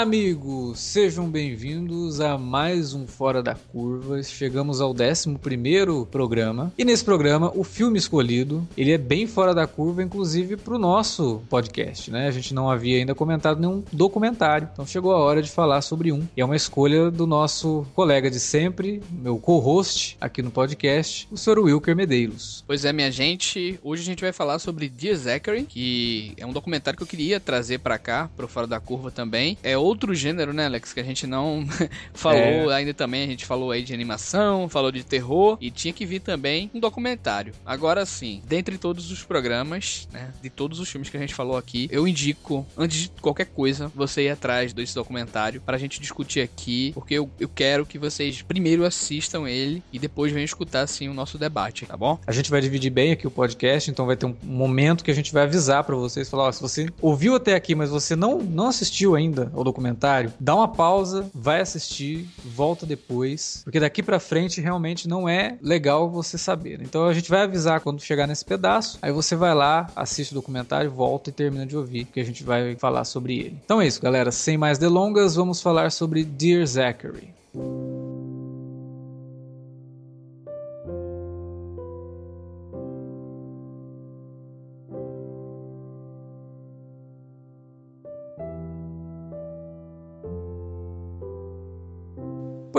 Olá, Sejam bem-vindos a mais um Fora da Curva. Chegamos ao 11 programa. E nesse programa, o filme escolhido, ele é bem fora da curva, inclusive para o nosso podcast, né? A gente não havia ainda comentado nenhum documentário, então chegou a hora de falar sobre um. E é uma escolha do nosso colega de sempre, meu co-host aqui no podcast, o Sr. Wilker Medeiros. Pois é, minha gente, hoje a gente vai falar sobre Dear Zachary, que é um documentário que eu queria trazer para cá, pro Fora da Curva também. É outro gênero, né, Alex, que a gente não falou é. ainda também, a gente falou aí de animação, falou de terror e tinha que vir também um documentário. Agora sim, dentre todos os programas, né, de todos os filmes que a gente falou aqui, eu indico, antes de qualquer coisa, você ir atrás desse documentário pra gente discutir aqui, porque eu, eu quero que vocês primeiro assistam ele e depois venham escutar assim o nosso debate, tá bom? A gente vai dividir bem aqui o podcast, então vai ter um momento que a gente vai avisar para vocês, falar, ó, se você ouviu até aqui, mas você não não assistiu ainda ao documentário, dá uma pausa, vai assistir, volta depois, porque daqui para frente realmente não é legal você saber. Então a gente vai avisar quando chegar nesse pedaço, aí você vai lá, assiste o documentário, volta e termina de ouvir, que a gente vai falar sobre ele. Então é isso, galera, sem mais delongas, vamos falar sobre Dear Zachary.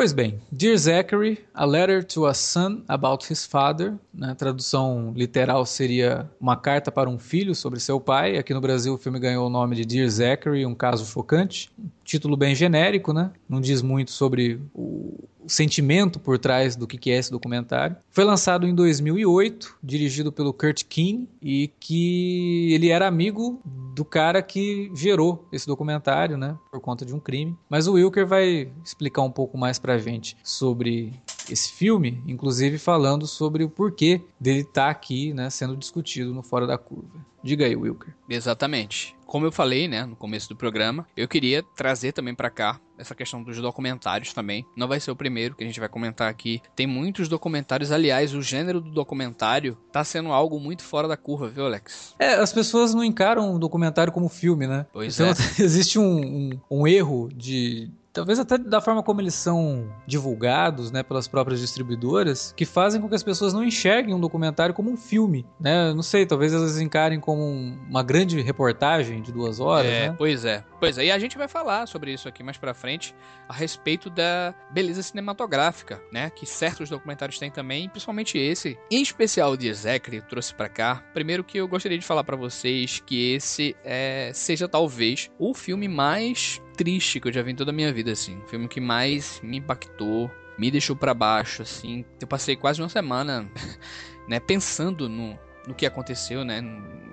Pois bem, Dear Zachary, A Letter to a Son About His Father, na tradução literal seria Uma Carta para um Filho sobre seu pai. Aqui no Brasil o filme ganhou o nome de Dear Zachary, um caso chocante. Título bem genérico, né? Não diz muito sobre o, o sentimento por trás do que é esse documentário. Foi lançado em 2008, dirigido pelo Kurt Keane, e que ele era amigo do cara que gerou esse documentário, né, por conta de um crime. Mas o Wilker vai explicar um pouco mais pra gente sobre esse filme, inclusive falando sobre o porquê dele estar tá aqui, né, sendo discutido no Fora da Curva. Diga aí, Wilker. Exatamente. Como eu falei, né, no começo do programa, eu queria trazer também para cá essa questão dos documentários também. Não vai ser o primeiro que a gente vai comentar aqui. Tem muitos documentários, aliás, o gênero do documentário tá sendo algo muito fora da curva, viu, Alex? É, as pessoas não encaram o documentário como filme, né? Pois então, é. Existe um, um, um erro de talvez até da forma como eles são divulgados, né, pelas próprias distribuidoras, que fazem com que as pessoas não enxerguem um documentário como um filme, né? Não sei, talvez elas encarem como um, uma grande reportagem de duas horas, é, né? Pois é, pois é. E a gente vai falar sobre isso aqui mais para frente a respeito da beleza cinematográfica, né? Que certos documentários têm também, principalmente esse, em especial o de Zachary trouxe para cá. Primeiro que eu gostaria de falar para vocês que esse é, seja talvez o filme mais triste que eu já vi em toda a minha vida, assim. O filme que mais me impactou, me deixou para baixo, assim. Eu passei quase uma semana, né, pensando no, no que aconteceu, né,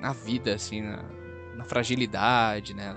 na vida, assim, na, na fragilidade, né,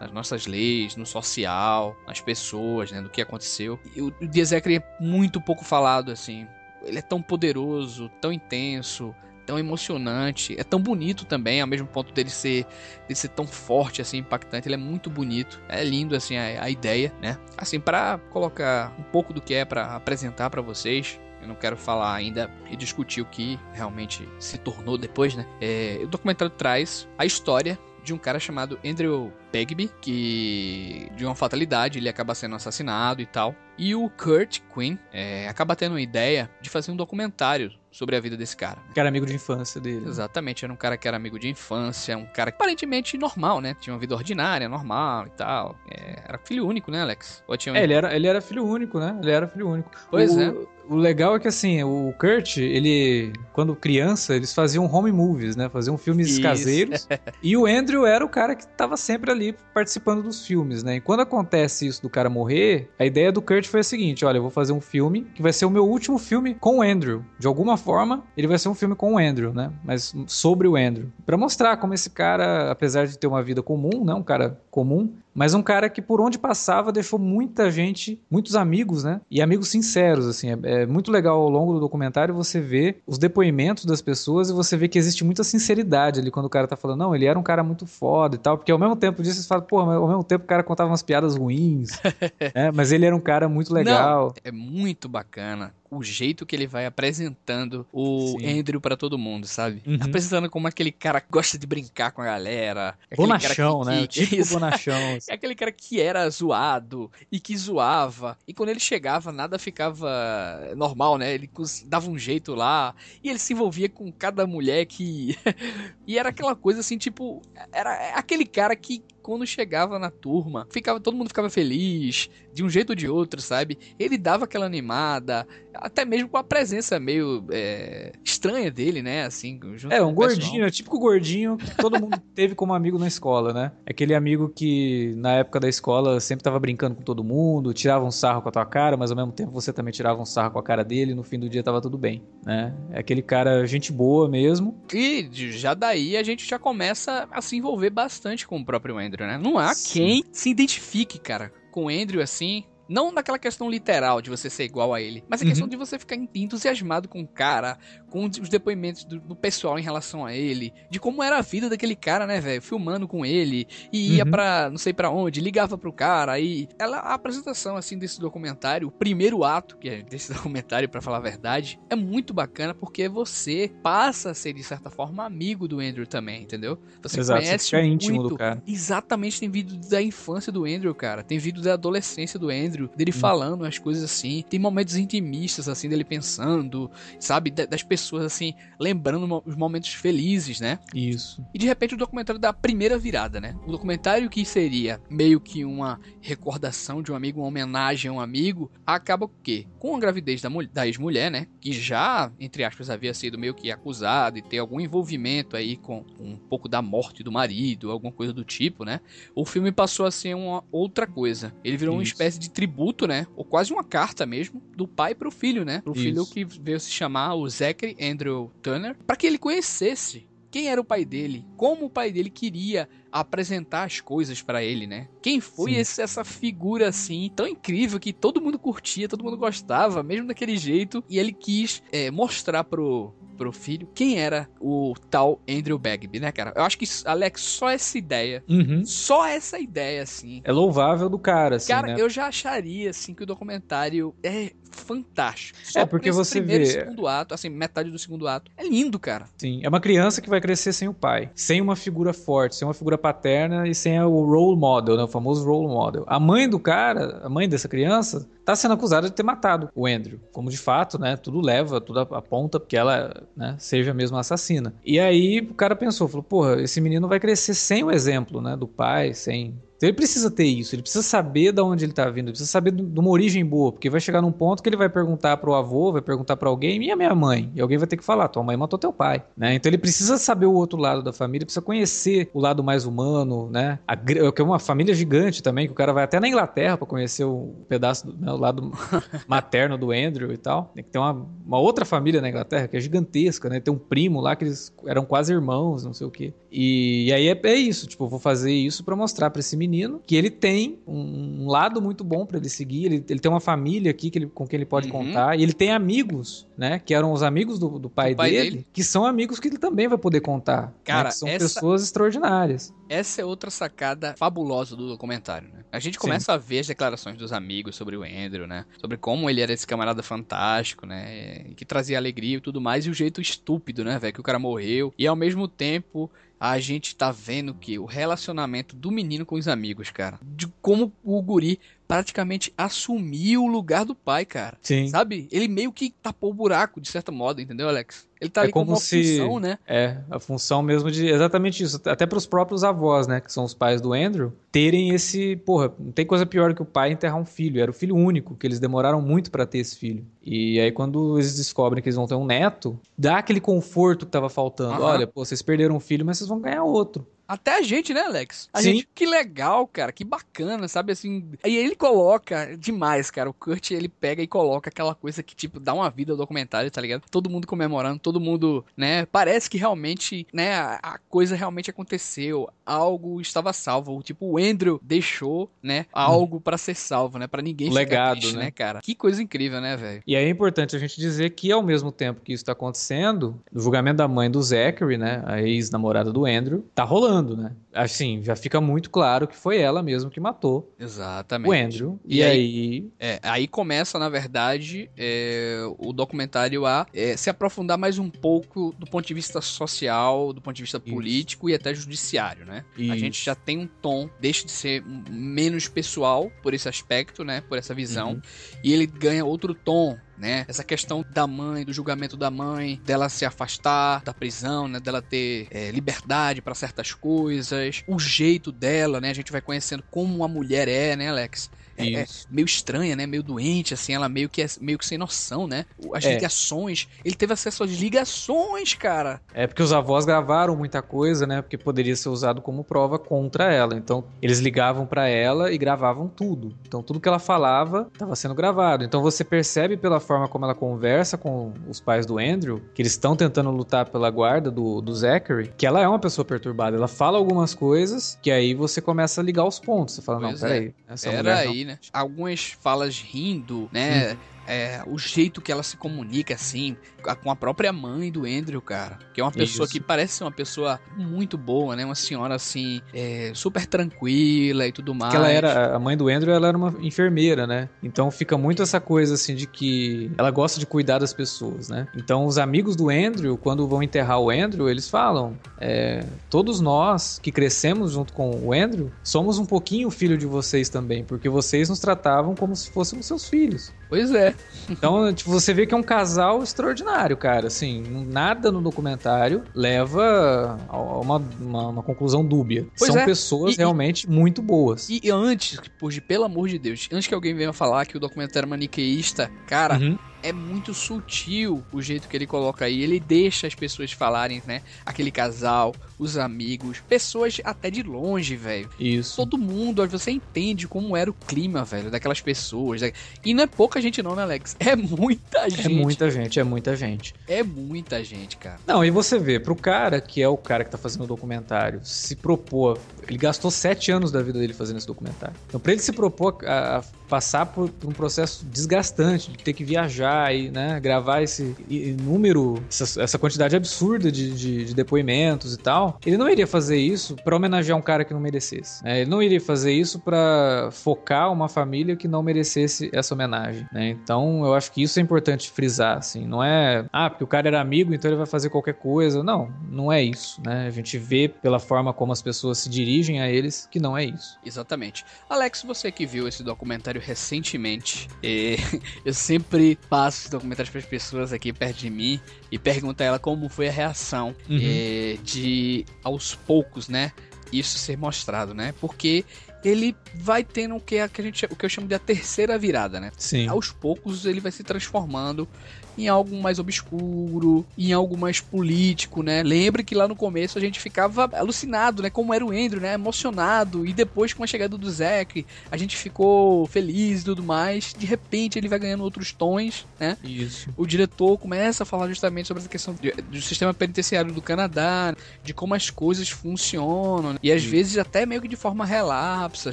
nas nossas leis, no social, nas pessoas, né, do que aconteceu. E o, o Diezecre é muito pouco falado, assim. Ele é tão poderoso, tão intenso, tão emocionante, é tão bonito também, ao mesmo ponto dele ser, dele ser tão forte, assim, impactante. Ele é muito bonito, é lindo, assim, a, a ideia, né? Assim, para colocar um pouco do que é para apresentar para vocês, eu não quero falar ainda e discutir o que realmente se tornou depois, né? É, o documentário traz a história de um cara chamado Andrew Begbie, que de uma fatalidade ele acaba sendo assassinado e tal. E o Kurt Quinn é, acaba tendo uma ideia de fazer um documentário sobre a vida desse cara. Que era amigo de infância dele. Exatamente, era um cara que era amigo de infância, um cara aparentemente normal, né? Tinha uma vida ordinária, normal e tal. É, era filho único, né, Alex? Ou tinha um... É, ele era, ele era filho único, né? Ele era filho único. Pois o, é. O legal é que, assim, o Kurt, ele, quando criança, eles faziam home movies, né? Faziam filmes Isso. caseiros. e o Andrew era o cara que tava sempre ali participando dos filmes, né? E quando acontece isso do cara morrer, a ideia do Kurt foi a seguinte: olha, eu vou fazer um filme que vai ser o meu último filme com o Andrew. De alguma forma, ele vai ser um filme com o Andrew, né? Mas sobre o Andrew. para mostrar como esse cara, apesar de ter uma vida comum, né? Um cara comum, mas um cara que por onde passava deixou muita gente, muitos amigos, né? E amigos sinceros, assim. É, é, muito legal ao longo do documentário você ver os depoimentos das pessoas e você vê que existe muita sinceridade ali quando o cara tá falando, não, ele era um cara muito foda e tal, porque ao mesmo tempo disso você fala, pô, mas ao mesmo tempo o cara contava umas piadas ruins, né? Mas ele era um cara muito legal. Não, é muito bacana o jeito que ele vai apresentando o Sim. Andrew para todo mundo, sabe? Uhum. Apresentando como aquele cara que gosta de brincar com a galera. Bonachão, que, né? Que, tipo bonachão. é aquele cara que era zoado e que zoava. E quando ele chegava, nada ficava normal, né? Ele dava um jeito lá. E ele se envolvia com cada mulher que. e era aquela coisa assim, tipo. Era aquele cara que quando chegava na turma, ficava todo mundo ficava feliz, de um jeito ou de outro, sabe? Ele dava aquela animada, até mesmo com a presença meio é, estranha dele, né? Assim, é, um gordinho, é típico gordinho que todo mundo teve como amigo na escola, né? Aquele amigo que na época da escola sempre tava brincando com todo mundo, tirava um sarro com a tua cara, mas ao mesmo tempo você também tirava um sarro com a cara dele e no fim do dia tava tudo bem, né? É aquele cara gente boa mesmo. E já daí a gente já começa a se envolver bastante com o próprio Andrew, né? Não há Sim. quem se identifique, cara, com o Andrew assim, não naquela questão literal de você ser igual a ele, mas a uhum. questão de você ficar entusiasmado com o cara, com os depoimentos do, do, pessoal em relação a ele, de como era a vida daquele cara, né, velho, filmando com ele, e ia uhum. pra não sei para onde, ligava pro cara, aí ela, a apresentação, assim, desse documentário, o primeiro ato que é desse documentário, para falar a verdade, é muito bacana porque você passa a ser, de certa forma, amigo do Andrew também, entendeu? Você Exato, conhece você muito, íntimo do cara. Exatamente, tem vídeo da infância do Andrew, cara, tem vídeo da adolescência do Andrew, Dele hum. falando as coisas assim. Tem momentos intimistas, assim, dele pensando, sabe? Das pessoas, assim, lembrando os momentos felizes, né? Isso. E de repente o documentário da primeira virada, né? O documentário que seria meio que uma recordação de um amigo, uma homenagem a um amigo, acaba o quê? Com a gravidez da, da ex-mulher, né? Que já, entre aspas, havia sido meio que acusada e ter algum envolvimento aí com um pouco da morte do marido, alguma coisa do tipo, né? O filme passou a ser uma outra coisa. Ele virou Isso. uma espécie de tributo, né? Ou quase uma carta mesmo, do pai pro filho, né? Pro Isso. filho que veio se chamar o Zachary Andrew Turner, para que ele conhecesse quem era o pai dele, como o pai dele queria apresentar as coisas para ele, né? Quem foi esse, essa figura assim tão incrível que todo mundo curtia, todo mundo gostava, mesmo daquele jeito, e ele quis é, mostrar pro pro filho quem era o tal Andrew Bagby, né, cara? Eu acho que, Alex, só essa ideia, uhum. só essa ideia, assim. É louvável do cara, assim. Cara, né? eu já acharia, assim, que o documentário é fantástico. Só é porque você primeiro vê. segundo ato, assim, metade do segundo ato. É lindo, cara. Sim, é uma criança que vai crescer sem o pai, sem uma figura forte, sem uma figura paterna e sem o role model, né, o famoso role model. A mãe do cara, a mãe dessa criança, tá sendo acusada de ter matado o Andrew, como de fato, né, tudo leva, tudo aponta porque ela, né, seja mesmo assassina. E aí o cara pensou, falou, porra, esse menino vai crescer sem o exemplo, né, do pai, sem então ele precisa ter isso, ele precisa saber de onde ele está vindo, ele precisa saber de uma origem boa, porque vai chegar num ponto que ele vai perguntar pro avô, vai perguntar para alguém, e a minha mãe? E alguém vai ter que falar, tua mãe matou teu pai, né? Então ele precisa saber o outro lado da família, precisa conhecer o lado mais humano, né? A, que é uma família gigante também, que o cara vai até na Inglaterra para conhecer o pedaço, do, né, o lado materno do Andrew e tal. Tem uma, uma outra família na Inglaterra que é gigantesca, né? Tem um primo lá que eles eram quase irmãos, não sei o quê. E, e aí é, é isso, tipo, vou fazer isso para mostrar para esse menino, que ele tem um lado muito bom para ele seguir, ele, ele tem uma família aqui que ele, com quem ele pode uhum. contar, e ele tem amigos, né, que eram os amigos do, do, pai, pai dele, dele, que são amigos que ele também vai poder contar. Né, Cara, né, são essa... pessoas extraordinárias. Essa é outra sacada fabulosa do documentário, né? A gente começa Sim. a ver as declarações dos amigos sobre o Andrew, né? Sobre como ele era esse camarada fantástico, né? Que trazia alegria e tudo mais, e o jeito estúpido, né, velho? Que o cara morreu. E ao mesmo tempo, a gente tá vendo que o relacionamento do menino com os amigos, cara, de como o guri praticamente assumiu o lugar do pai, cara. Sim. Sabe? Ele meio que tapou o buraco, de certa modo, entendeu, Alex? Ele tá é ali como se, função, né? É, a função mesmo de. Exatamente isso. Até para os próprios avós, né? Que são os pais do Andrew, terem esse. Porra, não tem coisa pior que o pai enterrar um filho. Era o filho único, que eles demoraram muito para ter esse filho. E aí, quando eles descobrem que eles vão ter um neto, dá aquele conforto que tava faltando. Uhum. Olha, pô, vocês perderam um filho, mas vocês vão ganhar outro. Até a gente, né, Alex? A Sim. gente, que legal, cara, que bacana, sabe assim. Aí ele coloca demais, cara. O Kurt, ele pega e coloca aquela coisa que, tipo, dá uma vida ao documentário, tá ligado? Todo mundo comemorando, todo mundo, né? Parece que realmente, né, a, coisa realmente aconteceu. Algo estava salvo. Tipo, o Andrew deixou, né, algo para ser salvo, né? Para ninguém Legado, triste, né? né, cara? Que coisa incrível, né, velho? E aí é importante a gente dizer que ao mesmo tempo que isso tá acontecendo, o julgamento da mãe do Zachary, né, a ex-namorada do Andrew, tá rolando, né? Assim, já fica muito claro que foi ela mesmo que matou Exatamente. o Andrew. E, e aí... aí... É, aí começa, na verdade, é, o documentário a é, se aprofundar mais um pouco do ponto de vista social, do ponto de vista político Isso. e até judiciário, né? Isso. A gente já tem um tom, deixa de ser menos pessoal por esse aspecto, né? Por essa visão. Uhum. E ele ganha outro tom né? Essa questão da mãe, do julgamento da mãe, dela se afastar da prisão, né? Dela ter é, liberdade para certas coisas, o jeito dela, né? A gente vai conhecendo como uma mulher é, né, Alex? É, é, meio estranha, né? Meio doente, assim, ela meio que é meio que sem noção, né? As é. ligações, ele teve acesso às ligações, cara. É porque os avós gravaram muita coisa, né? Porque poderia ser usado como prova contra ela. Então, eles ligavam para ela e gravavam tudo. Então, tudo que ela falava estava sendo gravado. Então, você percebe pela forma como ela conversa com os pais do Andrew, que eles estão tentando lutar pela guarda do, do Zachary, que ela é uma pessoa perturbada. Ela fala algumas coisas que aí você começa a ligar os pontos. Você fala, pois não, peraí. É. Essa Pera mulher aí, né? Algumas falas rindo, né? Hum é, o jeito que ela se comunica, assim, com a própria mãe do Andrew, cara. Que é uma pessoa Isso. que parece ser uma pessoa muito boa, né? Uma senhora, assim, é, super tranquila e tudo mais. Que ela era, a mãe do Andrew, ela era uma enfermeira, né? Então fica muito essa coisa, assim, de que ela gosta de cuidar das pessoas, né? Então os amigos do Andrew, quando vão enterrar o Andrew, eles falam: é, todos nós que crescemos junto com o Andrew, somos um pouquinho filho de vocês também, porque vocês nos tratavam como se fôssemos seus filhos. Pois é. Então, tipo, você vê que é um casal extraordinário, cara. Assim, nada no documentário leva a uma, uma, uma conclusão dúbia. Pois São é. pessoas e, realmente e, muito boas. E, antes, por, pelo amor de Deus, antes que alguém venha falar que o documentário é maniqueísta, cara, uhum é muito sutil o jeito que ele coloca aí. Ele deixa as pessoas falarem, né? Aquele casal, os amigos, pessoas até de longe, velho. Isso. Todo mundo, você entende como era o clima, velho, daquelas pessoas. Né? E não é pouca gente, não, né, Alex? É muita é gente. É muita gente, é muita gente. É muita gente, cara. Não, e você vê, pro cara que é o cara que tá fazendo o documentário, se propor. Ele gastou sete anos da vida dele fazendo esse documentário. Então, pra ele se propor a, a passar por, por um processo desgastante, de ter que viajar e né, gravar esse número, essa, essa quantidade absurda de, de, de, depoimentos e tal, ele não iria fazer isso para homenagear um cara que não merecesse. Né? Ele não iria fazer isso para focar uma família que não merecesse essa homenagem. Né? Então eu acho que isso é importante frisar. Assim, não é, ah, porque o cara era amigo, então ele vai fazer qualquer coisa. Não, não é isso. Né? A gente vê pela forma como as pessoas se dirigem a eles que não é isso. Exatamente. Alex, você que viu esse documentário recentemente, eu sempre passo documentários para as pessoas aqui perto de mim e pergunto a ela como foi a reação uhum. é, de, aos poucos, né? Isso ser mostrado, né? Porque ele vai tendo o que, a, que a gente, o que eu chamo de a terceira virada, né? Sim. Aos poucos ele vai se transformando em algo mais obscuro, em algo mais político, né? Lembre que lá no começo a gente ficava alucinado, né? Como era o Andrew, né? Emocionado. E depois, com a chegada do Zack, a gente ficou feliz e tudo mais. De repente, ele vai ganhando outros tons, né? Isso. O diretor começa a falar justamente sobre essa questão do sistema penitenciário do Canadá, de como as coisas funcionam. E às Isso. vezes até meio que de forma relapsa,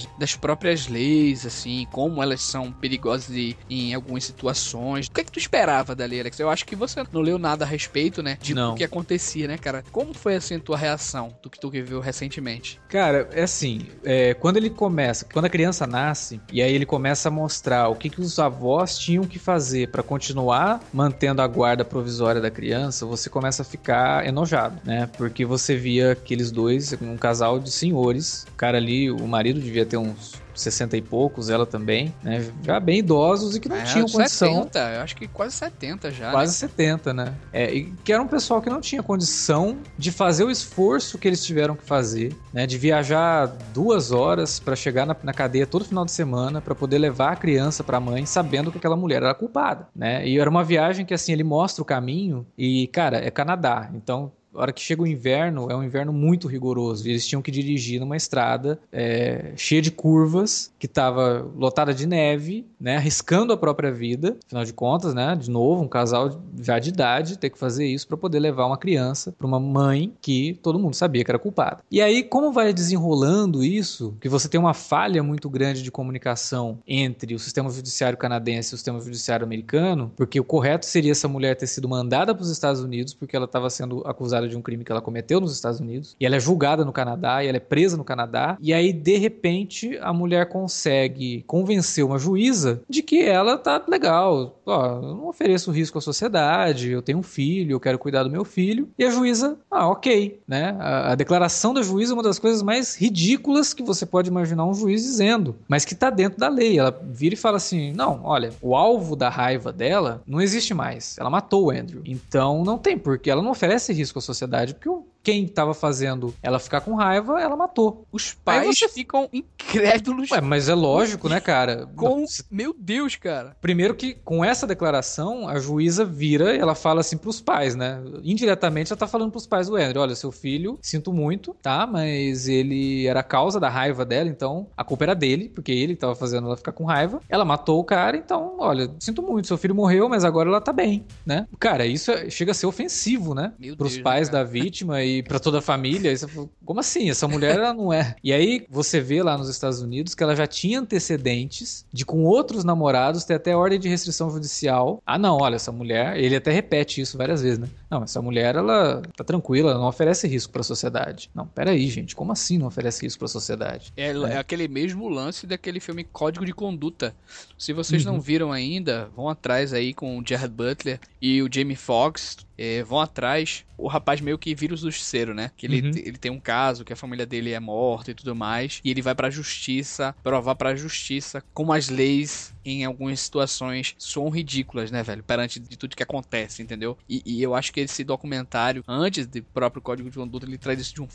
das próprias leis, assim, como elas são perigosas em algumas situações. O que é que tu esperava dali? Ali, Alex. Eu acho que você não leu nada a respeito, né? De o que acontecia, né, cara? Como foi, assim, a tua reação do que tu viu recentemente? Cara, é assim, é, quando ele começa, quando a criança nasce, e aí ele começa a mostrar o que, que os avós tinham que fazer para continuar mantendo a guarda provisória da criança, você começa a ficar enojado, né? Porque você via aqueles dois, um casal de senhores, o cara ali, o marido devia ter uns 60 e poucos, ela também, né? Já bem idosos e que não é, tinham condição. 70, eu acho que quase 70 já. Quase né? 70, né? É, e que era um pessoal que não tinha condição de fazer o esforço que eles tiveram que fazer, né? De viajar duas horas para chegar na, na, cadeia todo final de semana para poder levar a criança para a mãe, sabendo que aquela mulher era culpada, né? E era uma viagem que assim ele mostra o caminho e cara é Canadá, então a hora que chega o inverno, é um inverno muito rigoroso. E eles tinham que dirigir numa estrada é, cheia de curvas, que estava lotada de neve, né? Arriscando a própria vida. Afinal de contas, né? De novo, um casal já de idade ter que fazer isso para poder levar uma criança para uma mãe que todo mundo sabia que era culpada. E aí, como vai desenrolando isso, que você tem uma falha muito grande de comunicação entre o sistema judiciário canadense e o sistema judiciário americano, porque o correto seria essa mulher ter sido mandada para os Estados Unidos porque ela estava sendo acusada de um crime que ela cometeu nos Estados Unidos, e ela é julgada no Canadá, e ela é presa no Canadá, e aí de repente a mulher consegue convencer uma juíza de que ela tá legal, ó, eu não ofereço risco à sociedade, eu tenho um filho, eu quero cuidar do meu filho, e a juíza, ah, ok, né? A, a declaração da juíza é uma das coisas mais ridículas que você pode imaginar um juiz dizendo, mas que tá dentro da lei. Ela vira e fala assim: não, olha, o alvo da raiva dela não existe mais. Ela matou o Andrew. Então não tem, porque ela não oferece risco à sociedade, porque o quem estava fazendo ela ficar com raiva, ela matou. Os pais você... ficam incrédulos. Ué, mas é lógico, né, cara? Com... Meu Deus, cara. Primeiro que com essa declaração, a juíza vira e ela fala assim pros pais, né? Indiretamente ela tá falando pros pais do Andrew, olha, seu filho, sinto muito, tá? Mas ele era a causa da raiva dela, então a culpa era dele, porque ele tava fazendo ela ficar com raiva. Ela matou o cara, então, olha, sinto muito, seu filho morreu, mas agora ela tá bem, né? Cara, isso é, chega a ser ofensivo, né? Meu pros Deus, pais cara. da vítima e para toda a família. E você falou, como assim? Essa mulher ela não é. E aí você vê lá nos Estados Unidos que ela já tinha antecedentes de com outros namorados ter até ordem de restrição judicial. Ah, não, olha, essa mulher, ele até repete isso várias vezes, né? Não, essa mulher ela tá tranquila, ela não oferece risco para a sociedade. Não, peraí, gente, como assim não oferece risco para a sociedade? É, é, aquele mesmo lance daquele filme Código de Conduta. Se vocês uhum. não viram ainda, vão atrás aí com o Jared Butler e o Jamie Foxx é, vão atrás, o rapaz meio que vira o justiceiro, né? Que ele, uhum. ele tem um caso, que a família dele é morta e tudo mais, e ele vai pra justiça, provar pra justiça como as leis em algumas situações são ridículas, né, velho? Perante de tudo que acontece, entendeu? E, e, eu acho que esse documentário, antes do próprio Código de Conduta, ele traz isso de um,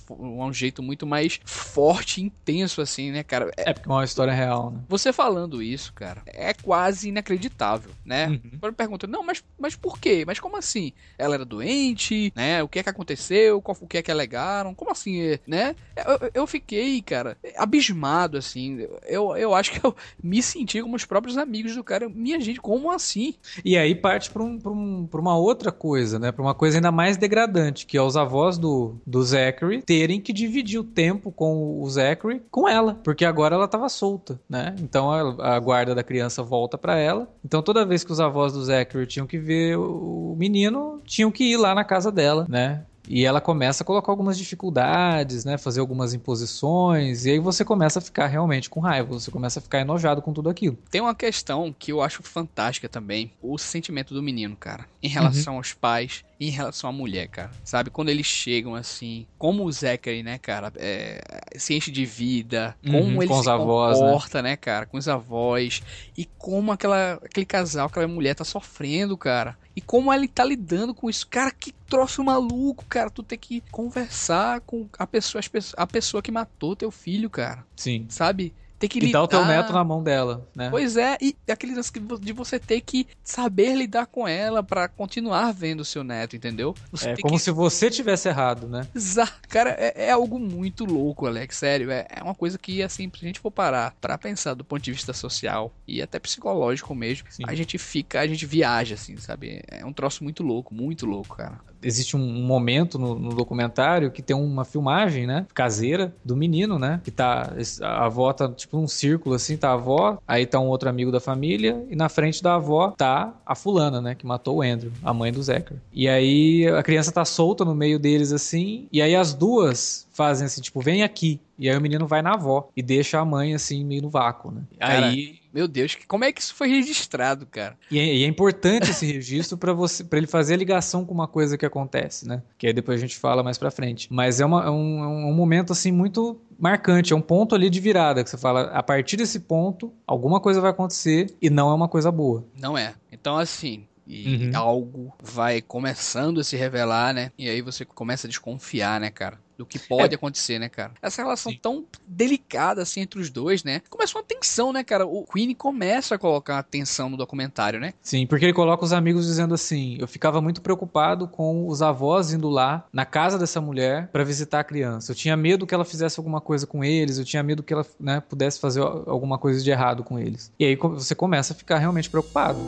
um jeito muito mais forte e intenso, assim, né, cara? É, é porque é uma história real, né? Você falando isso, cara, é quase inacreditável, né? Uhum. Agora pergunta, não, mas, mas por quê? Mas como assim? Ela era doente, né? O que é que aconteceu? Qual, o que é que alegaram? Como assim, né? Eu, eu fiquei, cara, abismado, assim. Eu, eu acho que eu me senti como os próprios amigos do cara. Minha gente, como assim? E aí parte pra, um, pra, um, pra uma outra coisa, né? Pra uma coisa ainda mais degradante, que é os avós do, do Zachary terem que dividir o tempo com o Zachary com ela, porque agora ela tava solta, né? Então a, a guarda da criança volta para ela. Então toda vez que os avós do Zachary tinham que ver o menino, tinham que ir lá na casa dela, né? E ela começa a colocar algumas dificuldades, né? Fazer algumas imposições. E aí você começa a ficar realmente com raiva. Você começa a ficar enojado com tudo aquilo. Tem uma questão que eu acho fantástica também. O sentimento do menino, cara. Em relação uhum. aos pais em relação à mulher, cara. Sabe? Quando eles chegam assim, como o Zachary, né, cara, é, se enche de vida, como uhum, ele com se avós, né? comporta, né? né? cara, com os avós, e como aquela, aquele casal, aquela mulher tá sofrendo, cara. E como ele tá lidando com isso. Cara, que troço maluco, cara. Tu tem que conversar com a pessoa, a pessoa que matou teu filho, cara. Sim. Sabe? Tem que e lidar. o teu neto na mão dela, né? Pois é, e aquele de você ter que saber lidar com ela para continuar vendo o seu neto, entendeu? Você é como que... se você tivesse errado, né? Exato. Cara, é, é, algo muito louco, Alex. Sério, é, é uma coisa que, assim, se a gente for parar pra pensar do ponto de vista social e até psicológico mesmo, Sim. a gente fica, a gente viaja, assim, sabe? É um troço muito louco, muito louco, cara existe um momento no, no, documentário que tem uma filmagem, né, caseira do menino, né, que tá a avó tá tipo um círculo assim, tá a avó, aí tá um outro amigo da família e na frente da avó tá a fulana, né, que matou o Andrew, a mãe do Zachary. E aí a criança tá solta no meio deles assim, e aí as duas fazem assim, tipo, vem aqui. E aí o menino vai na avó e deixa a mãe assim meio no vácuo, né? Cara, aí meu Deus, como é que isso foi registrado, cara? E é, e é importante esse registro para você, para ele fazer a ligação com uma coisa que acontece, né? Que aí depois a gente fala mais para frente. Mas é, uma, é um, é um momento assim muito marcante, é um ponto ali de virada que você fala, a partir desse ponto, alguma coisa vai acontecer e não é uma coisa boa. Não é. Então assim, E uhum. algo vai começando a se revelar, né? E aí você começa a desconfiar, né, cara? do que pode é. acontecer, né, cara? Essa relação Sim. tão delicada assim entre os dois, né? Começa uma tensão, né, cara? O Queen começa a colocar tensão no documentário, né? Sim, porque ele coloca os amigos dizendo assim: eu ficava muito preocupado com os avós indo lá na casa dessa mulher para visitar a criança. Eu tinha medo que ela fizesse alguma coisa com eles, eu tinha medo que ela né, pudesse fazer alguma coisa de errado com eles. E aí você começa a ficar realmente preocupado.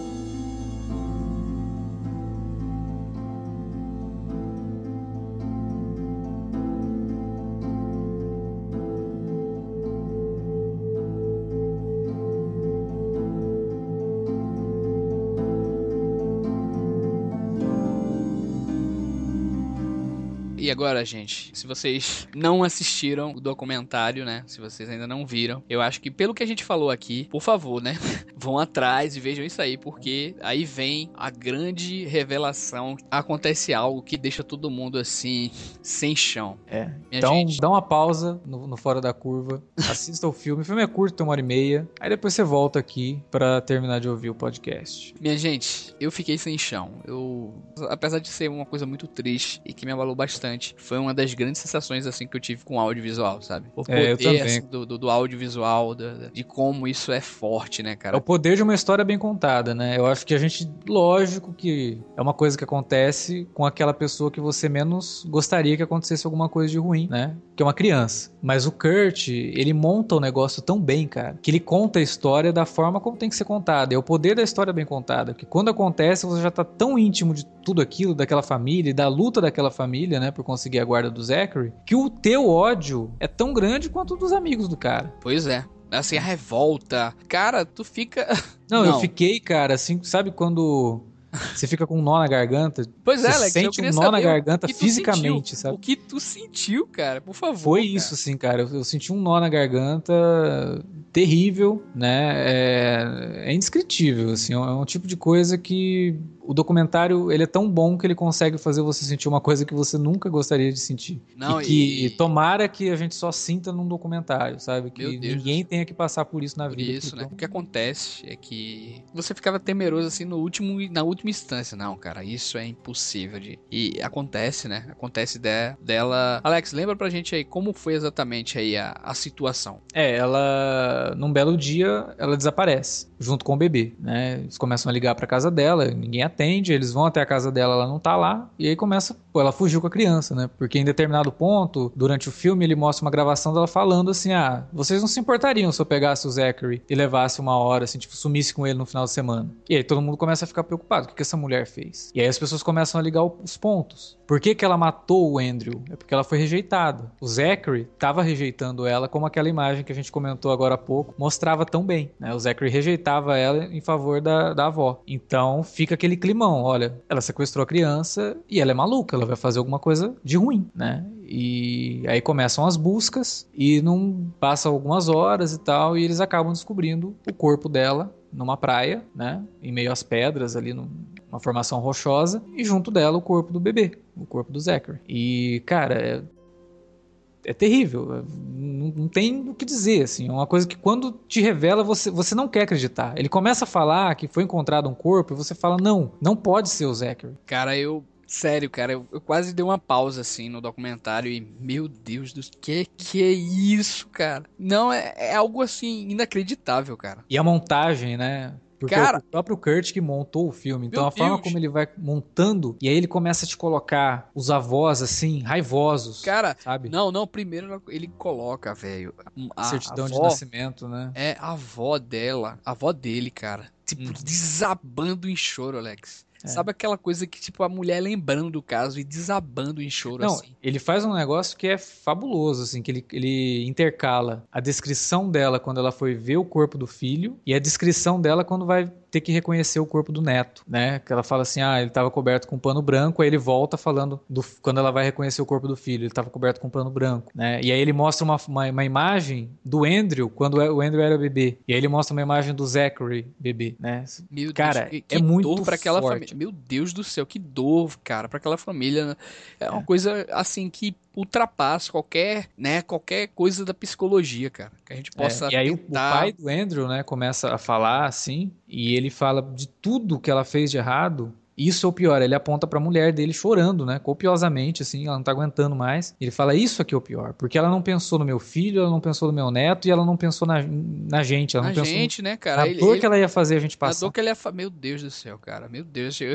Agora, gente, se vocês não assistiram o documentário, né? Se vocês ainda não viram, eu acho que pelo que a gente falou aqui, por favor, né? Vão atrás e vejam isso aí, porque aí vem a grande revelação. Acontece algo que deixa todo mundo assim, sem chão. É. Minha então, gente... dá uma pausa no, no, Fora da Curva, assista o filme. O filme é curto, tem uma hora e meia. Aí depois você volta aqui para terminar de ouvir o podcast. Minha gente, eu fiquei sem chão. Eu, apesar de ser uma coisa muito triste e que me abalou bastante foi uma das grandes sensações assim que eu tive com o audiovisual, sabe? O poder é, assim, do, do, do, audiovisual, de, de como isso é forte, né, cara? É o poder de uma história bem contada, né? Eu acho que a gente, lógico que é uma coisa que acontece com aquela pessoa que você menos gostaria que acontecesse alguma coisa de ruim, né? Que é uma criança. Mas o Kurt, ele monta o negócio tão bem, cara, que ele conta a história da forma como tem que ser contada. É o poder da história bem contada, que quando acontece você já tá tão íntimo de tudo aquilo, daquela família e da luta daquela família, né, por conseguir a guarda do Zachary, que o teu ódio é tão grande quanto o dos amigos do cara. Pois é. Assim, a revolta. Cara, tu fica. Não, Não. eu fiquei, cara, assim, sabe quando você fica com um nó na garganta. Pois é, Alex, sente um nó na garganta fisicamente, sentiu, sabe? O que tu sentiu, cara? Por favor. Foi cara. isso, sim, cara. Eu, eu, senti um nó na garganta terrível, né? É, é indescritível, assim. É um tipo de coisa que o documentário ele é tão bom que ele consegue fazer você sentir uma coisa que você nunca gostaria de sentir. Não, e que e... tomara que a gente só sinta num documentário, sabe? Que ninguém tenha que passar por isso na por vida. Isso, né? O que acontece é que você ficava temeroso assim no último, na última instância. Não, cara, isso é impossível de. E acontece, né? Acontece de, dela. Alex, lembra pra gente aí como foi exatamente aí a, a situação? É, ela num belo dia ela desaparece junto com o bebê, né? Eles começam a ligar para casa dela, ninguém atende, eles vão até a casa dela, ela não tá lá, e aí começa, pô, ela fugiu com a criança, né? Porque em determinado ponto, durante o filme, ele mostra uma gravação dela falando assim: "Ah, vocês não se importariam se eu pegasse o Zachary e levasse uma hora assim, tipo, sumisse com ele no final de semana". E aí todo mundo começa a ficar preocupado, o que, que essa mulher fez? E aí as pessoas começam a ligar os pontos. Por que, que ela matou o Andrew? É porque ela foi rejeitada. O Zachary estava rejeitando ela, como aquela imagem que a gente comentou agora há pouco mostrava tão bem. Né? O Zachary rejeitava ela em favor da, da avó. Então fica aquele climão: olha, ela sequestrou a criança e ela é maluca, ela vai fazer alguma coisa de ruim, né? E aí começam as buscas e não passam algumas horas e tal, e eles acabam descobrindo o corpo dela numa praia, né? Em meio às pedras ali, numa formação rochosa, e junto dela o corpo do bebê, o corpo do Zachary. E, cara, é, é terrível. É, não, não, tem o que dizer, assim. É uma coisa que quando te revela, você, você não quer acreditar. Ele começa a falar que foi encontrado um corpo e você fala, não, não pode ser o Zachary. Cara, eu Sério, cara, eu, eu, quase dei uma pausa assim no documentário e, meu Deus do que que é isso, cara? Não, é, é algo assim inacreditável, cara. E a montagem, né? Porque Cara, é o próprio Kurt que montou o filme. Então a forma Deus. como ele vai montando, e aí ele começa a te colocar os avós assim, raivosos. Cara, sabe? Não, não, primeiro ele coloca, velho. A certidão avó, de nascimento, né? É, a avó dela, a avó dele, cara. Tipo, hum. desabando em choro, Alex. É. Sabe aquela coisa que, tipo, a mulher lembrando do caso e desabando em choro, Não, assim? ele faz um negócio que é fabuloso, assim, que ele, ele intercala a descrição dela quando ela foi ver o corpo do filho e a descrição dela quando vai ter que reconhecer o corpo do neto, né? Que ela fala assim, ah, ele estava coberto com um pano branco, aí ele volta falando do, quando ela vai reconhecer o corpo do filho, ele estava coberto com um pano branco, né? E aí ele mostra uma, uma, uma, imagem do Andrew quando o Andrew era bebê, e aí ele mostra uma imagem do Zachary bebê, né? Meu Cara, Deus, que, que é muito dor para aquela família. Meu Deus do céu, que dor, cara, para aquela família. É uma é. coisa assim que ultrapassa qualquer, né, qualquer coisa da psicologia, cara. Que a gente é, possa é, E aí tentar... o pai do Andrew, né, começa a falar assim, e ele fala de tudo que ela fez de errado, isso é o pior, ele aponta pra mulher dele chorando, né? Copiosamente, assim, ela não tá aguentando mais. Ele fala: Isso aqui é o pior, porque ela não pensou no meu filho, ela não pensou no meu neto e ela não pensou na, na gente. Ela na não gente, pensou né, cara? Na ele, dor ele, que ela ia fazer a gente passar. A dor que ela ia fa... Meu Deus do céu, cara. Meu Deus. Eu...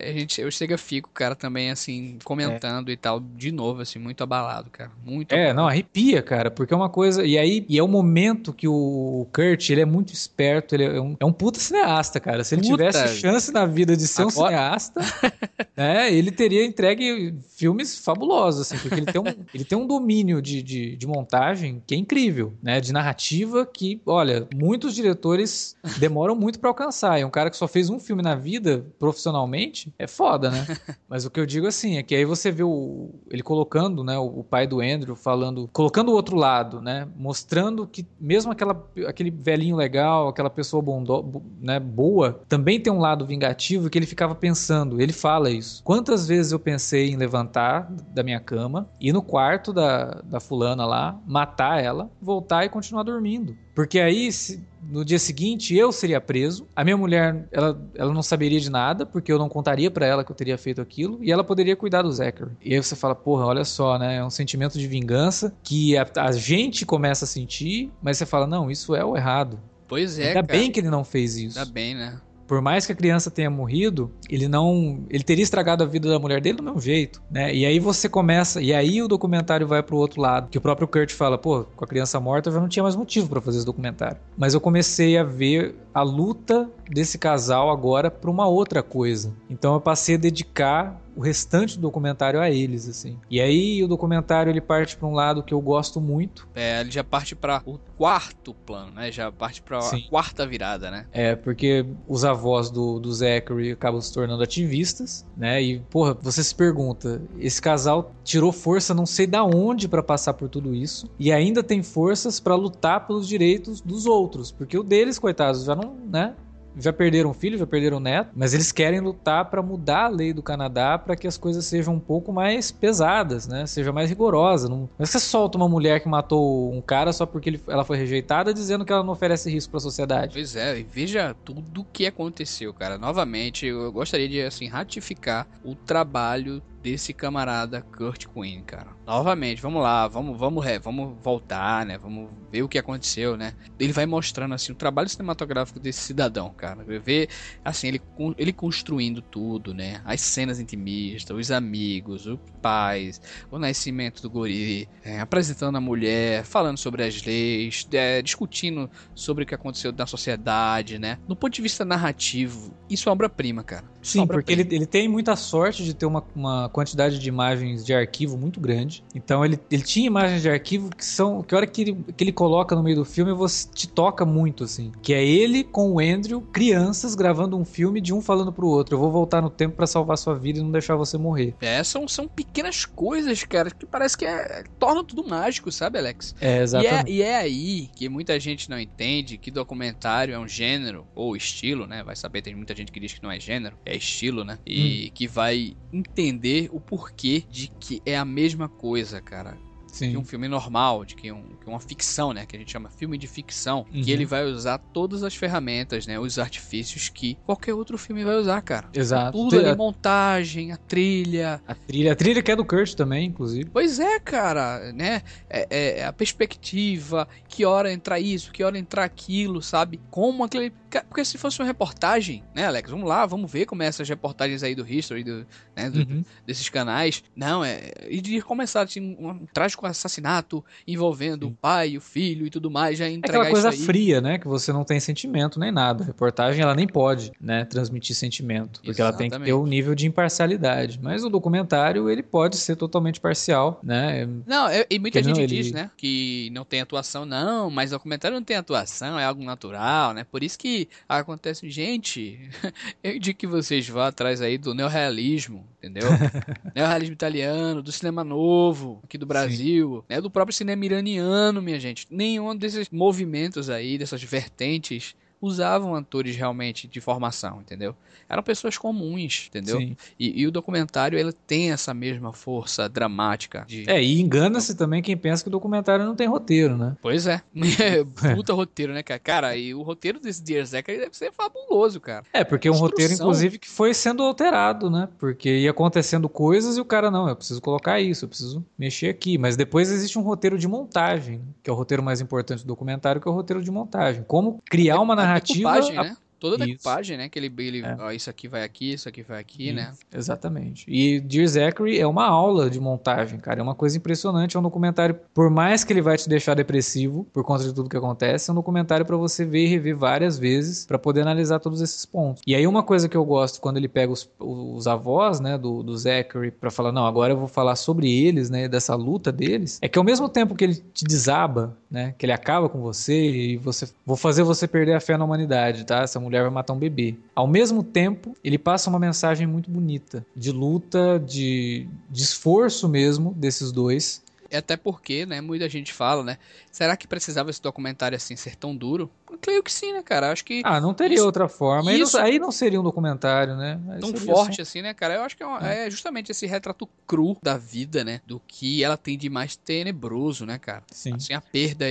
a gente, eu chega fico, cara, também, assim, comentando é. e tal, de novo, assim, muito abalado, cara. Muito É, abalado. não, arrepia, cara, porque é uma coisa. E aí, e é o momento que o Kurt, ele é muito esperto, ele é um, é um puta cineasta, cara. Se ele puta. tivesse chance na vida de ser Agora... um cineasta, né, ele teria entregue filmes fabulosos, assim, porque ele tem um, ele tem um domínio de, de, de montagem que é incrível, né, de narrativa que, olha, muitos diretores demoram muito para alcançar. É um cara que só fez um filme na vida, profissionalmente, é foda, né? Mas o que eu digo assim é que aí você vê o, ele colocando, né, o, pai do Andrew falando, colocando o outro lado, né, mostrando que mesmo aquela, aquele velhinho legal, aquela pessoa bondo, né, boa, também tem um lado vingativo que ele ficava pensando. Ele fala isso. Quantas vezes eu pensei em levantar da minha cama, ir no quarto da, da fulana lá, matar ela, voltar e continuar dormindo. Porque aí, se, no dia seguinte, eu seria preso. A minha mulher, ela, ela não saberia de nada, porque eu não contaria para ela que eu teria feito aquilo. E ela poderia cuidar do Zachary. E aí você fala, porra, olha só, né? É um sentimento de vingança que a, a gente começa a sentir, mas você fala, não, isso é o errado. Pois é, Ainda cara. bem que ele não fez isso. Ainda bem, né? Por mais que a criança tenha morrido, ele não, ele teria estragado a vida da mulher dele do mesmo jeito, né? E aí você começa, e aí o documentário vai pro outro lado, que o próprio Kurt fala, pô, com a criança morta eu já não tinha mais motivo para fazer esse documentário. Mas eu comecei a ver a luta desse casal agora para uma outra coisa. Então eu passei a dedicar o restante do documentário a eles, assim. E aí o documentário ele parte para um lado que eu gosto muito. É, ele já parte para o quarto plano, né? Já parte para a quarta virada, né? É, porque os avós do, do Zachary acabam se tornando ativistas, né? E, porra, você se pergunta, esse casal tirou força não sei da onde para passar por tudo isso e ainda tem forças para lutar pelos direitos dos outros, porque o deles, coitados, já não, né? já perderam filho, já perderam neto, mas eles querem lutar para mudar a lei do Canadá para que as coisas sejam um pouco mais pesadas, né? Seja mais rigorosa. Não, não é você solta uma mulher que matou um cara só porque ele, ela foi rejeitada dizendo que ela não oferece risco para a sociedade. Pois é, e veja tudo o que aconteceu, cara. Novamente, eu gostaria de assim ratificar o trabalho desse camarada Kurt Quinn, cara. Novamente, vamos lá, vamos, vamos, vamos voltar, né? Vamos ver o que aconteceu, né? Ele vai mostrando assim o trabalho cinematográfico desse cidadão, cara. Ver assim ele ele construindo tudo, né? As cenas intimistas, os amigos, os pais, o nascimento do guri, é, apresentando a mulher, falando sobre as leis, é, discutindo sobre o que aconteceu na sociedade, né? No ponto de vista narrativo, isso é obra-prima, cara. Sim, porque ele, ele tem muita sorte de ter uma, uma quantidade de imagens de arquivo muito grande. Então ele, ele tinha imagens de arquivo que são. Que a hora que ele, que ele coloca no meio do filme, você te toca muito, assim. Que é ele com o Andrew, crianças, gravando um filme de um falando pro outro. Eu vou voltar no tempo para salvar sua vida e não deixar você morrer. É, são, são pequenas coisas, cara, que parece que é, tornam tudo mágico, sabe, Alex? É, exatamente. E é, e é aí que muita gente não entende que documentário é um gênero, ou estilo, né? Vai saber, tem muita gente que diz que não é gênero, é estilo, né? E hum. que vai entender o porquê de que é a mesma coisa, cara. Sim. de um filme normal, de que, um, que uma ficção, né? Que a gente chama filme de ficção, uhum. que ele vai usar todas as ferramentas, né? Os artifícios que qualquer outro filme vai usar, cara. Exato. Tudo ali, montagem, a trilha. A trilha, a trilha que é do Kurt também, inclusive. Pois é, cara, né? É, é, é a perspectiva, que hora entrar isso, que hora entrar aquilo, sabe? Como aquele. Porque se fosse uma reportagem, né, Alex? Vamos lá, vamos ver como é essas reportagens aí do History, do, né, do, uhum. desses canais. Não, é. E de começar assim, um trágico assassinato envolvendo Sim. o pai, o filho e tudo mais, já é entregar é aquela coisa fria, né? Que você não tem sentimento nem nada. A reportagem ela nem pode, né, transmitir sentimento, porque Exatamente. ela tem que ter um nível de imparcialidade. Mas o documentário ele pode ser totalmente parcial, né? Não, é, e muita gente não, diz, ele... né, que não tem atuação, não, mas o documentário não tem atuação, é algo natural, né? Por isso que acontece, gente, eu digo que vocês vão atrás aí do neorrealismo, entendeu? neorrealismo italiano, do cinema novo aqui do Brasil. Sim Brasil, né, do próprio cinema iraniano, minha gente. Nenhum desses movimentos aí, dessas vertentes usavam atores realmente de formação, entendeu? Eram pessoas comuns, entendeu? E, e, o documentário ele tem essa mesma força dramática. De... É, e engana-se também quem pensa que o documentário não tem roteiro, né? Pois é. Puta roteiro, né, cara? Cara, e o roteiro desse Dear Zachary deve ser fabuloso, cara. É, porque é um roteiro, inclusive, que foi sendo alterado, né? Porque ia acontecendo coisas e o cara, não, eu preciso colocar isso, eu preciso mexer aqui. Mas depois existe um roteiro de montagem, que é o roteiro mais importante do documentário, que é o roteiro de montagem. Como criar uma narrativa. Decupagem, né? Toda a decupagem, né? Que ele, ele é. ó, isso aqui vai aqui, isso aqui vai aqui, né? isso, né? Exatamente. E Dear Zachary é uma aula de montagem, cara. É uma coisa impressionante. É um documentário, por mais que ele vai te deixar depressivo por conta de tudo que acontece, é um documentário para você ver e rever várias vezes para poder analisar todos esses pontos. E aí uma coisa que eu gosto quando ele pega os, os avós, né, do, do Zachary para falar, não, agora eu vou falar sobre eles, né, dessa luta deles, é que ao mesmo tempo que ele te desaba, né, que ele acaba com você e você vou fazer você perder a fé na humanidade, tá? Essa mulher vai matar um bebê. Ao mesmo tempo, ele passa uma mensagem muito bonita de luta, de, de esforço mesmo desses dois. Até porque, né, muita gente fala, né, será que precisava esse documentário assim ser tão duro? Creio que sim, né, cara? Acho que. Ah, não teria isso, outra forma. Isso, aí, não, aí, não, seria um documentário, né? Aí tão forte assim, né, cara? Eu acho que é, uma, é. é, justamente esse retrato cru da vida, né? Do que ela tem de mais tenebroso, né, cara? Sim. Assim, a perda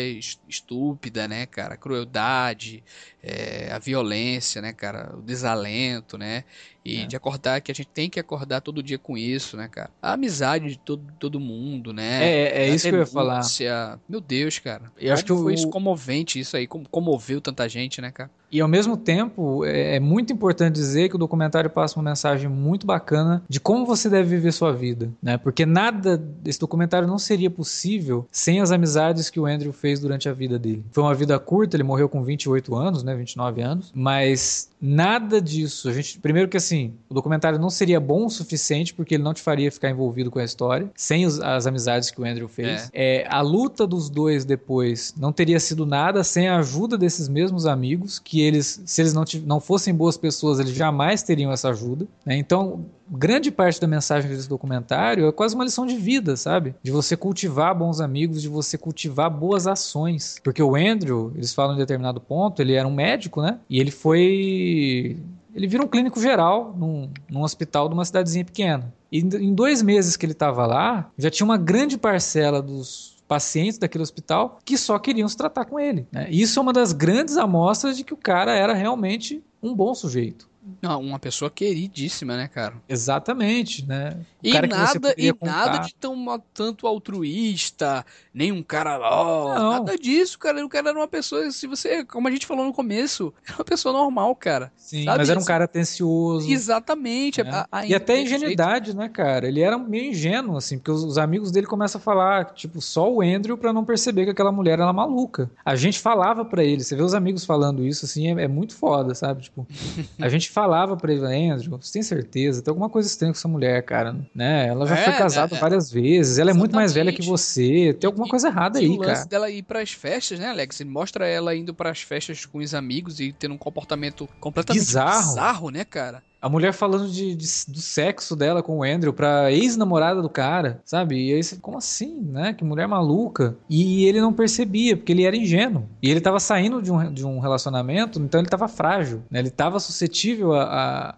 estúpida, né, cara? A crueldade, é, a violência, né, cara? O desalento, né? E é. de acordar que a gente tem que acordar todo dia com isso, né, cara? A amizade de todo, todo mundo, né? É, é, isso denúncia. que eu ia falar. Meu Deus, cara. Eu acho que foi o... isso comovente, isso aí, como comoveu tanta gente, né, cara? E ao mesmo tempo, é, é muito importante dizer que o documentário passa uma mensagem muito bacana de como você deve viver sua vida, né? Porque nada desse documentário não seria possível sem as amizades que o Andrew fez durante a vida dele. Foi uma vida curta, ele morreu com 28 anos, né, 29 anos, mas nada disso. A gente, primeiro que assim, o documentário não seria bom o suficiente porque ele não te faria ficar envolvido com a história, sem os, as amizades que o Andrew fez. É. É, a luta dos dois depois não teria sido nada sem a ajuda desses mesmos amigos que eles, se eles não, não fossem boas pessoas, eles jamais teriam essa ajuda. Né? Então, grande parte da mensagem desse documentário é quase uma lição de vida, sabe? De você cultivar bons amigos, de você cultivar boas ações. Porque o Andrew, eles falam em determinado ponto, ele era um médico, né? E ele foi. Ele vira um clínico geral num, num hospital de uma cidadezinha pequena. E em dois meses que ele estava lá, já tinha uma grande parcela dos pacientes daquele hospital que só queriam se tratar com ele. Né? Isso é uma das grandes amostras de que o cara era realmente um bom sujeito. Uma pessoa queridíssima, né, cara? Exatamente, né? O e nada, e nada de tão tanto altruísta, nem um cara, oh, nada disso, cara. O cara era uma pessoa, se você, como a gente falou no começo, era uma pessoa normal, cara. Sim, sabe? mas era um cara atencioso. Exatamente. Né? A, a e até ingenuidade, né, cara? Ele era meio ingênuo, assim, porque os, os, amigos dele começam a falar, tipo, só o Andrew pra não perceber que aquela mulher era maluca. A gente falava para ele, você vê os amigos falando isso, assim, é, é muito foda, sabe? Tipo, a gente falava para ele, Andrew, você tem certeza? Tem alguma coisa estranha com essa mulher, cara, né? Ela já é, foi casada né? várias vezes, ela Exatamente. é muito mais velha que você, tem alguma coisa errada aí, o cara. lance dela ir pras festas, né, Alex? Ele mostra ela indo pras festas com os amigos e tendo um comportamento completamente bizarro, bizarro né, cara? A mulher falando de, de, do sexo dela com o Andrew pra ex-namorada do cara, sabe? E aí você, como assim, né? Que mulher maluca. E ele não percebia, porque ele era ingênuo. E ele tava saindo de um, de um relacionamento, então ele tava frágil, né? Ele tava suscetível à,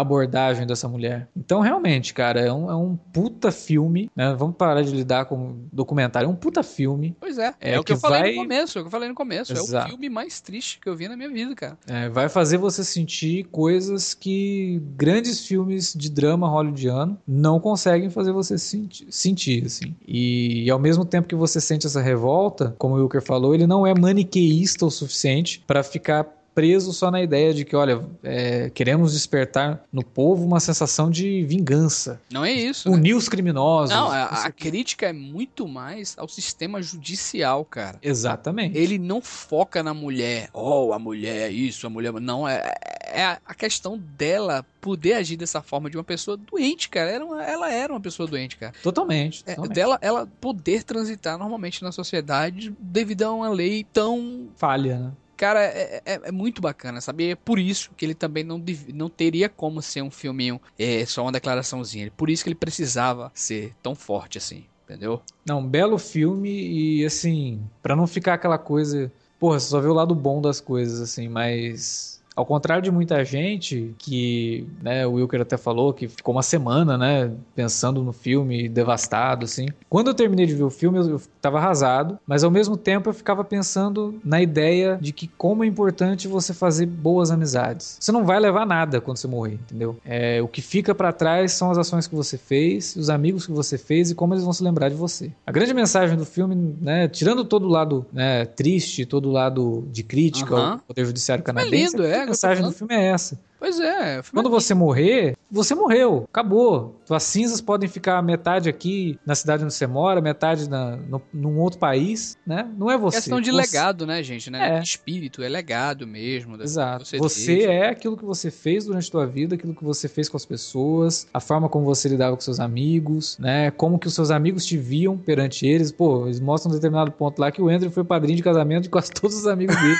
abordagem dessa mulher. Então, realmente, cara, é um, é um puta filme, né? Vamos parar de lidar com documentário. É um puta filme. Pois é. É, é o que, que eu falei vai... no começo, é o que eu falei no começo. Exato. É o filme mais triste que eu vi na minha vida, cara. É, vai fazer você sentir coisas que grandes filmes de drama hollywoodiano não conseguem fazer você sentir, sentir assim. E, e, ao mesmo tempo que você sente essa revolta, como o Wilker falou, ele não é maniqueísta o suficiente para ficar preso só na ideia de que, olha, é, queremos despertar no povo uma sensação de vingança. Não é isso. Unir né? os criminosos. Não, a, a crítica é muito mais ao sistema judicial, cara. Exatamente. Ele não foca na mulher. Oh, a mulher, isso, a mulher. Não, é, é a questão dela poder agir dessa forma de uma pessoa doente, cara. Era uma, ela era uma pessoa doente, cara. Totalmente. É, totalmente. É, dela, ela poder transitar normalmente na sociedade devido a uma lei tão. Falha, né? Cara, é, é, é, muito bacana, sabe? É por isso que ele também não, não teria como ser um filminho é, só uma declaraçãozinha. Por isso que ele precisava ser tão forte assim, entendeu? Não, belo filme e assim, para não ficar aquela coisa porra, você só vê o lado bom das coisas, assim, mas ao contrário de muita gente que, né, o Wilker até falou que ficou uma semana, né, pensando no filme, devastado, assim. Quando eu terminei de ver o filme, eu, estava arrasado, mas ao mesmo tempo eu ficava pensando na ideia de que como é importante você fazer boas amizades. Você não vai levar nada quando você morrer, entendeu? É, o que fica para trás são as ações que você fez, os amigos que você fez e como eles vão se lembrar de você. A grande mensagem do filme, né, tirando todo o lado né, triste, todo o lado de crítica ao Poder Judiciário Canadense, é lindo, é, a mensagem do filme é essa. Pois é. Quando você morrer, você morreu. Acabou. Suas cinzas podem ficar metade aqui na cidade onde você mora, metade na, no, num outro país, né? Não é você. Questão de você... legado, né, gente? Né? É. Espírito, é legado mesmo. Exato. Você, você é aquilo que você fez durante a sua vida, aquilo que você fez com as pessoas, a forma como você lidava com seus amigos, né? Como que os seus amigos te viam perante eles. Pô, eles mostram um determinado ponto lá que o Andrew foi padrinho de casamento de quase todos os amigos dele.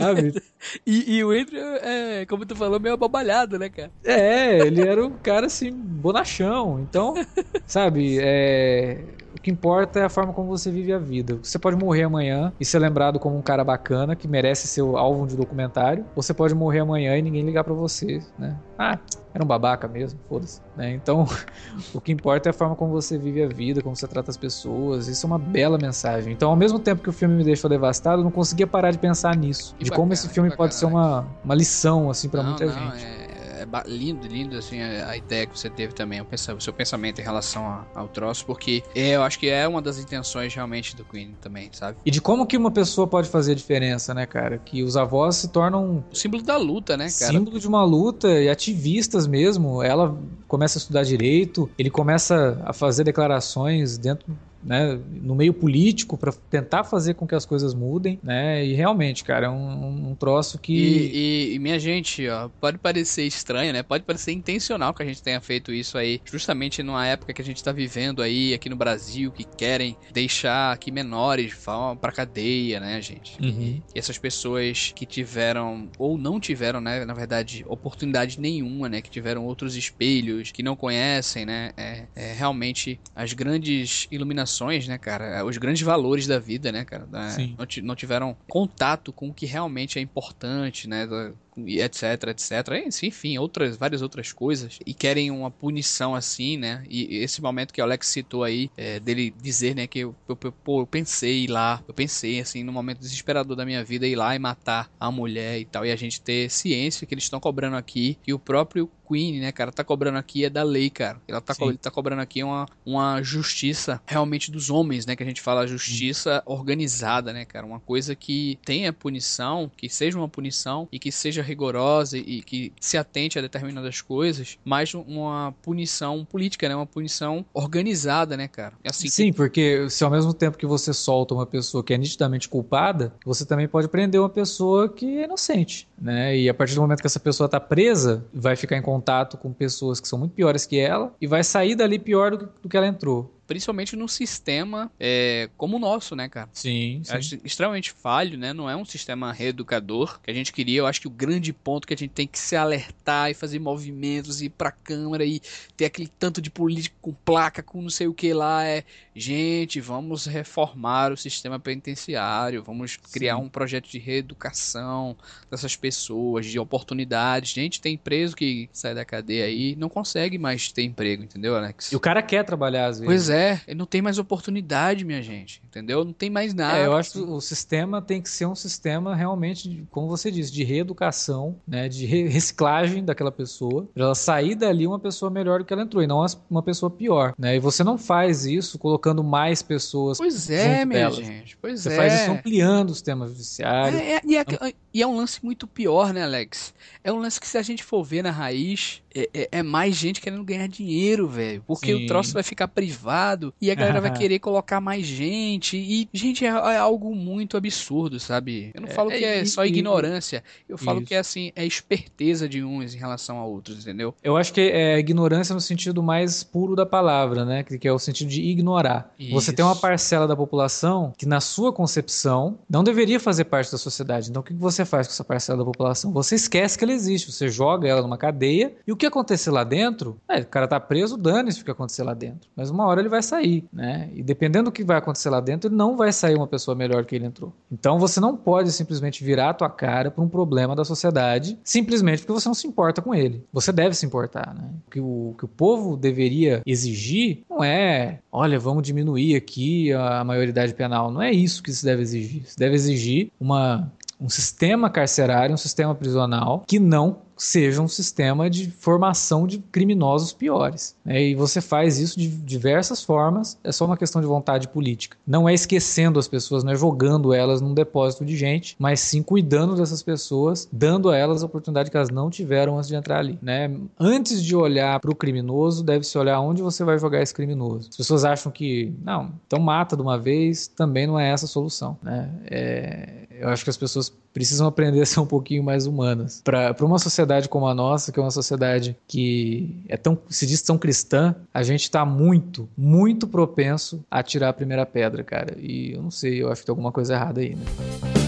Sabe? E, e, o Andrew, é, como tu falou, meio abobalhado, né, cara? É, ele era um cara assim, bonachão. Então, sabe, é, o que importa é a forma como você vive a vida. Você pode morrer amanhã e ser lembrado como um cara bacana que merece ser o alvo de documentário, ou você pode morrer amanhã e ninguém ligar para você, né? Ah, era um babaca mesmo, foda-se. Né? Então, o que importa é a forma como você vive a vida, como você trata as pessoas. Isso é uma bela mensagem. Então, ao mesmo tempo que o filme me deixou devastado, eu não conseguia parar de pensar nisso. De como esse filme pode ser uma, uma lição, assim, para muita não, gente. É é lindo, lindo, assim, a, ideia que você teve também, o, seu pensamento em relação a, ao troço, porque é, eu acho que é uma das intenções realmente do Queen também, sabe? E de como que uma pessoa pode fazer a diferença, né, cara? Que os avós se tornam... O símbolo da luta, né, cara? Símbolo de uma luta e ativistas mesmo. Ela começa a estudar direito, ele começa a fazer declarações dentro né, no meio político para tentar fazer com que as coisas mudem, né? E realmente, cara, é um, um troço que. E, e, e, minha gente, ó, pode parecer estranho, né? Pode parecer intencional que a gente tenha feito isso aí, justamente numa época que a gente está vivendo aí aqui no Brasil, que querem deixar aqui menores para cadeia, né, gente? Uhum. E essas pessoas que tiveram ou não tiveram, né, na verdade, oportunidade nenhuma, né, que tiveram outros espelhos, que não conhecem, né, é, é realmente as grandes iluminações né, cara? Os grandes valores da vida, né, cara? Não, não, tiveram contato com o que realmente é importante, né? Etc, etc. Enfim, outras, várias outras coisas. E querem uma punição assim, né? E esse momento que o Alex citou aí, é, dele dizer, né, que eu, eu, eu, eu pensei ir lá, eu pensei, assim, no momento desesperador da minha vida, ir lá e matar a mulher e tal. E a gente ter ciência que eles estão cobrando aqui, e o próprio Queen, né, cara, tá cobrando aqui é da lei, cara. Ela tá, ele tá cobrando aqui uma, uma justiça realmente dos homens, né, que a gente fala justiça organizada, né, cara, uma coisa que tenha punição, que seja uma punição e que seja rigorosa e que se atente a determinadas coisas, mas uma punição política, né, uma punição organizada, né, cara. É assim Sim, que... porque se ao mesmo tempo que você solta uma pessoa que é nitidamente culpada, você também pode prender uma pessoa que é inocente, né? E a partir do momento que essa pessoa tá presa, vai ficar em contato com pessoas que são muito piores que ela e vai sair dali pior do que, do que ela entrou principalmente num sistema é, como o nosso, né, cara? Sim, sim. Acho extremamente falho, né? Não é um sistema reeducador que a gente queria. Eu acho que o grande ponto que a gente tem que se alertar e fazer movimentos e ir pra Câmara e ter aquele tanto de político com placa, com não sei o que lá, é gente, vamos reformar o sistema penitenciário, vamos criar sim. um projeto de reeducação dessas pessoas, de oportunidades. Gente, tem preso que sai da cadeia aí não consegue mais ter emprego, entendeu, Alex? E o cara quer trabalhar às vezes. Pois é, é, ele não tem mais oportunidade, minha gente. Entendeu? Não tem mais nada. É, eu acho que o sistema tem que ser um sistema realmente, como você disse, de reeducação, né? De reciclagem daquela pessoa. Pra ela sair dali uma pessoa melhor do que ela entrou, e não uma pessoa pior. Né? E você não faz isso colocando mais pessoas. Pois é, minha delas. gente. Pois você é. faz isso ampliando o sistema judiciário. É, é, e, é, e é um lance muito pior, né, Alex? É um lance que, se a gente for ver na raiz, é, é, é mais gente querendo ganhar dinheiro, velho. Porque Sim. o troço vai ficar privado e a galera vai querer colocar mais gente. E, gente, é, é algo muito absurdo, sabe? Eu não é, falo que é, só ignorância. Eu falo Isso. que é assim, é esperteza de uns em relação a outros, entendeu? Eu acho que é ignorância no sentido mais puro da palavra, né? Que é o sentido de ignorar. Isso. Você tem uma parcela da população que, na sua concepção, não deveria fazer parte da sociedade. Então, o que você faz com essa parcela da população? Você esquece que ela existe. Você joga ela numa cadeia e o que acontecer lá dentro, é, o cara tá preso, dane-se o que acontecer lá dentro. Mas uma hora ele vai sair, né? E dependendo do que vai acontecer lá dentro, ele não vai sair uma pessoa melhor que ele entrou. Então você não pode simplesmente virar a tua cara para um problema da sociedade simplesmente porque você não se importa com ele. Você deve se importar, né? O que o, que o povo deveria exigir não é, olha, vamos diminuir aqui a maioridade penal. Não é isso que se deve exigir. Se deve exigir uma um sistema carcerário, um sistema prisional que não seja um sistema de formação de criminosos piores. Né? E você faz isso de diversas formas, é só uma questão de vontade política. Não é esquecendo as pessoas, não é jogando elas num depósito de gente, mas sim cuidando dessas pessoas, dando a elas a oportunidade que elas não tiveram antes de entrar ali. Né? Antes de olhar para o criminoso, deve-se olhar onde você vai jogar esse criminoso. As pessoas acham que, não, então mata de uma vez, também não é essa a solução. Né? É, eu acho que as pessoas precisam aprender a ser um pouquinho mais humanas. Para uma sociedade como a nossa, que é uma sociedade que é tão, se diz tão cristã, a gente está muito, muito propenso a tirar a primeira pedra, cara. E eu não sei, eu acho que tem alguma coisa errada aí, né?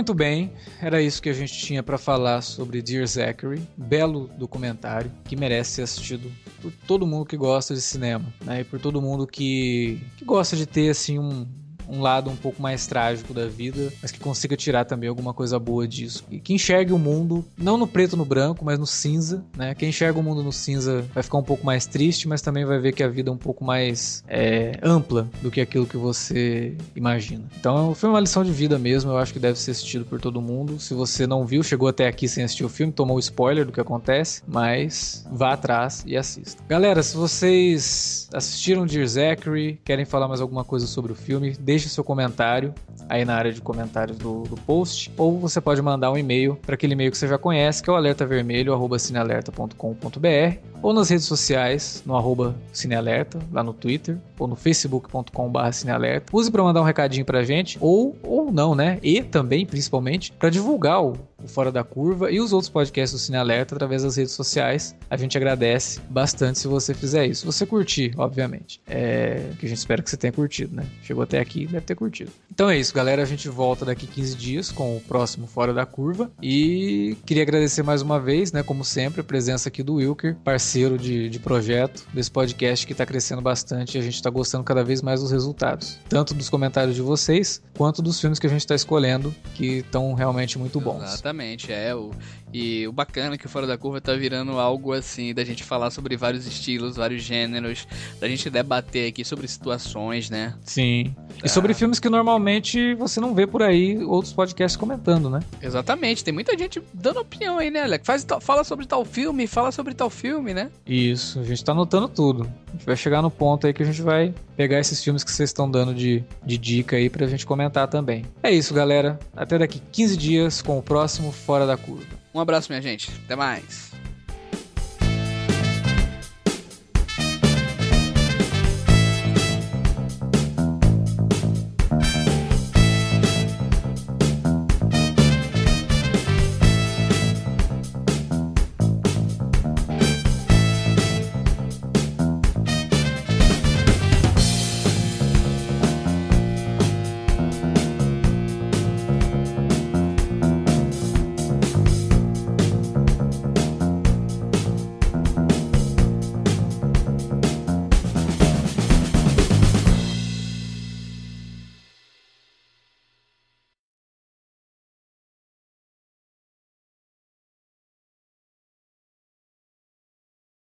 Muito bem, era isso que a gente tinha para falar sobre Dear Zachary, belo documentário que merece ser assistido por todo mundo que gosta de cinema, né? E por todo mundo que, que gosta de ter assim um, um lado um pouco mais trágico da vida, mas que consiga tirar também alguma coisa boa disso. E que enxergue o mundo, não no preto no branco, mas no cinza, né? Quem enxerga o mundo no cinza vai ficar um pouco mais triste, mas também vai ver que a vida é um pouco mais é, ampla do que aquilo que você imagina. Então foi uma lição de vida mesmo, eu acho que deve ser assistido por todo mundo. Se você não viu, chegou até aqui sem assistir o filme, tomou o spoiler do que acontece, mas vá atrás e assista. Galera, se vocês assistiram Dear Zachary, querem falar mais alguma coisa sobre o filme, deixe deixe seu comentário aí na área de comentários do, do post, ou você pode mandar um e-mail para aquele e-mail que você já conhece, que é o alertavermelho@cinealerta.com.br, ou nas redes sociais, no arroba cinealerta, lá no Twitter, ou no facebook.com.br cinealerta. Use para mandar um recadinho pra gente, ou, ou não, né? E também, principalmente, para divulgar o, o Fora da Curva e os outros podcasts do Cine Alerta através das redes sociais. A gente agradece bastante se você fizer isso. Se você curtir, obviamente. É, que a gente espera que você tenha curtido, né? Chegou até aqui, deve ter curtido. Então é isso, galera. A gente volta daqui 15 dias com o próximo Fora da Curva. E queria agradecer mais uma vez, né? Como sempre, a presença aqui do Wilker, parceiro de, de projeto desse podcast que está crescendo bastante e a gente está gostando cada vez mais dos resultados. Tanto dos comentários de vocês, quanto dos filmes que a gente está escolhendo, que estão realmente muito bons. Exatamente, é. O, e o bacana é que o Fora da Curva tá virando algo assim, da gente falar sobre vários estilos, vários gêneros, da gente debater aqui sobre situações, né? Sim. E sobre filmes que normalmente você não vê por aí outros podcasts comentando, né? Exatamente. Tem muita gente dando opinião aí, né, Alex? Faz, fala sobre tal filme, fala sobre tal filme, né? Isso, a gente tá anotando tudo. A gente vai chegar no ponto aí que a gente vai pegar esses filmes que vocês estão dando de, de dica aí pra gente comentar também. É isso, galera. Até daqui 15 dias com o próximo Fora da Curva. Um abraço, minha gente. Até mais.